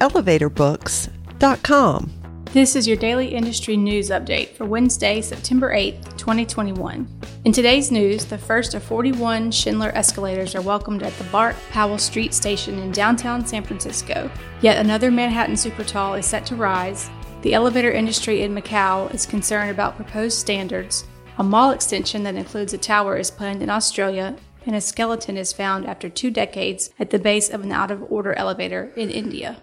elevatorbooks.com. This is your daily industry news update for Wednesday, September 8th, 2021. In today's news, the first of 41 Schindler escalators are welcomed at the BART Powell Street station in downtown San Francisco. Yet another Manhattan Supertall is set to rise. The elevator industry in Macau is concerned about proposed standards. A mall extension that includes a tower is planned in Australia, and a skeleton is found after two decades at the base of an out of order elevator in India.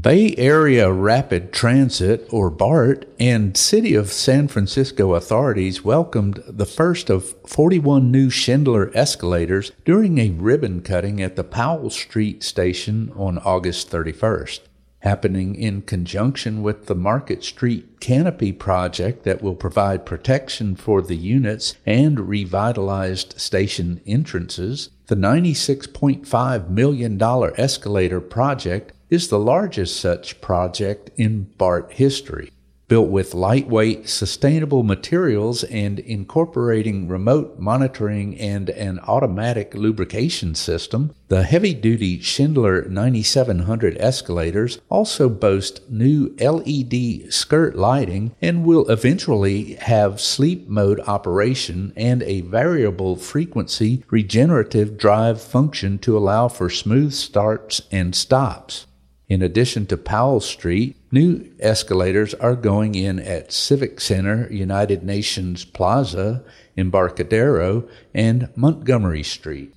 Bay Area Rapid Transit, or BART, and City of San Francisco authorities welcomed the first of 41 new Schindler escalators during a ribbon cutting at the Powell Street station on August 31st. Happening in conjunction with the Market Street Canopy project that will provide protection for the units and revitalized station entrances, the $96.5 million escalator project is the largest such project in BART history. Built with lightweight, sustainable materials and incorporating remote monitoring and an automatic lubrication system, the heavy duty Schindler 9700 escalators also boast new LED skirt lighting and will eventually have sleep mode operation and a variable frequency regenerative drive function to allow for smooth starts and stops. In addition to Powell Street, new escalators are going in at Civic Center, United Nations Plaza, Embarcadero, and Montgomery Street.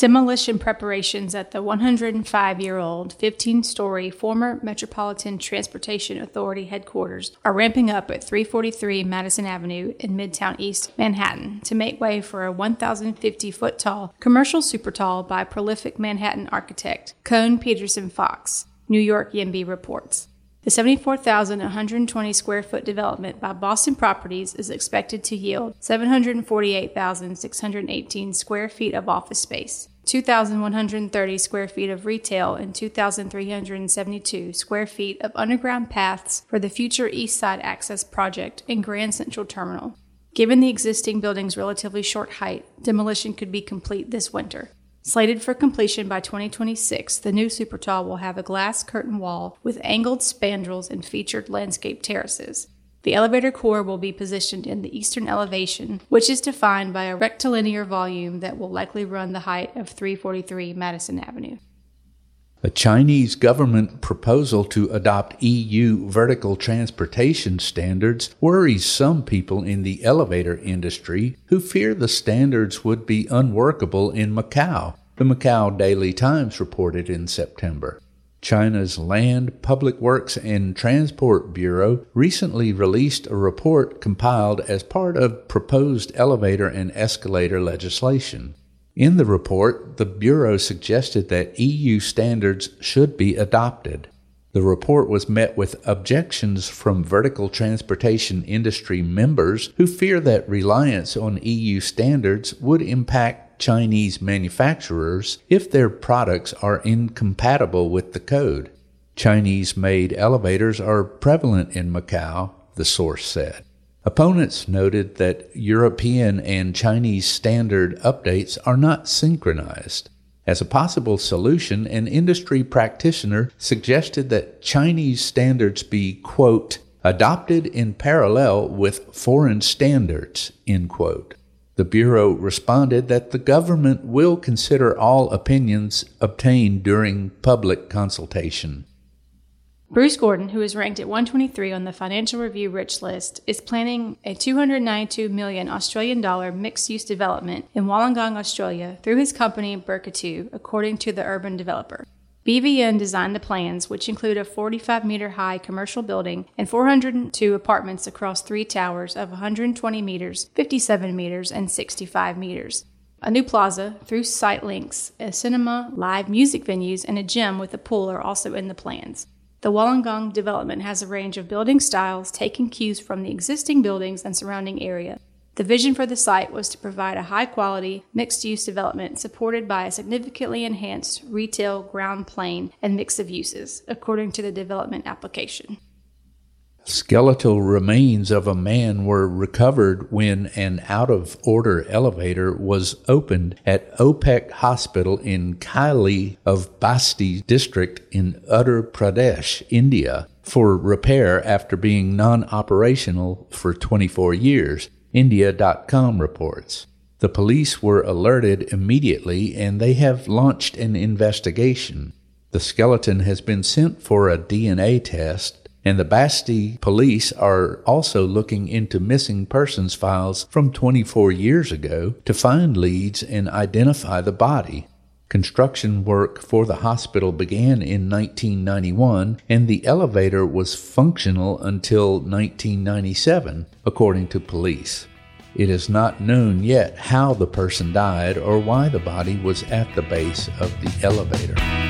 Demolition preparations at the 105 year old, 15 story former Metropolitan Transportation Authority headquarters are ramping up at 343 Madison Avenue in Midtown East Manhattan to make way for a 1,050 foot tall commercial super tall by prolific Manhattan architect Kohn Pedersen Fox, New York YIMBY reports. The 74,120 square foot development by Boston Properties is expected to yield 748,618 square feet of office space, 2,130 square feet of retail, and 2,372 square feet of underground paths for the future East Side Access Project and Grand Central Terminal. Given the existing building's relatively short height, demolition could be complete this winter. Slated for completion by 2026, the new Supertall will have a glass curtain wall with angled spandrels and featured landscape terraces. The elevator core will be positioned in the eastern elevation, which is defined by a rectilinear volume that will likely run the height of 343 Madison Avenue. A Chinese government proposal to adopt EU vertical transportation standards worries some people in the elevator industry who fear the standards would be unworkable in Macau, the Macau Daily Times reported in September. China's Land, Public Works, and Transport Bureau recently released a report compiled as part of proposed elevator and escalator legislation. In the report, the Bureau suggested that EU standards should be adopted. The report was met with objections from vertical transportation industry members who fear that reliance on EU standards would impact Chinese manufacturers if their products are incompatible with the code. Chinese made elevators are prevalent in Macau, the source said. Opponents noted that European and Chinese standard updates are not synchronized. As a possible solution, an industry practitioner suggested that Chinese standards be, quote, adopted in parallel with foreign standards, end quote. The Bureau responded that the government will consider all opinions obtained during public consultation. Bruce Gordon, who is ranked at 123 on the Financial Review Rich list, is planning a 292 million Australian dollar mixed-use development in Wollongong, Australia, through his company Birketu, according to the urban developer. BVN designed the plans, which include a 45 meter high commercial building and 402 apartments across three towers of 120 meters, 57 meters, and 65 meters. A new plaza, through site links, a cinema, live music venues, and a gym with a pool are also in the plans. The Wollongong development has a range of building styles taking cues from the existing buildings and surrounding area. The vision for the site was to provide a high quality, mixed use development supported by a significantly enhanced retail ground plane and mix of uses, according to the development application. Skeletal remains of a man were recovered when an out of order elevator was opened at OPEC Hospital in Kaili of Basti district in Uttar Pradesh, India, for repair after being non operational for 24 years, India.com reports. The police were alerted immediately and they have launched an investigation. The skeleton has been sent for a DNA test and the Basti police are also looking into missing persons files from 24 years ago to find leads and identify the body. Construction work for the hospital began in 1991 and the elevator was functional until 1997, according to police. It is not known yet how the person died or why the body was at the base of the elevator.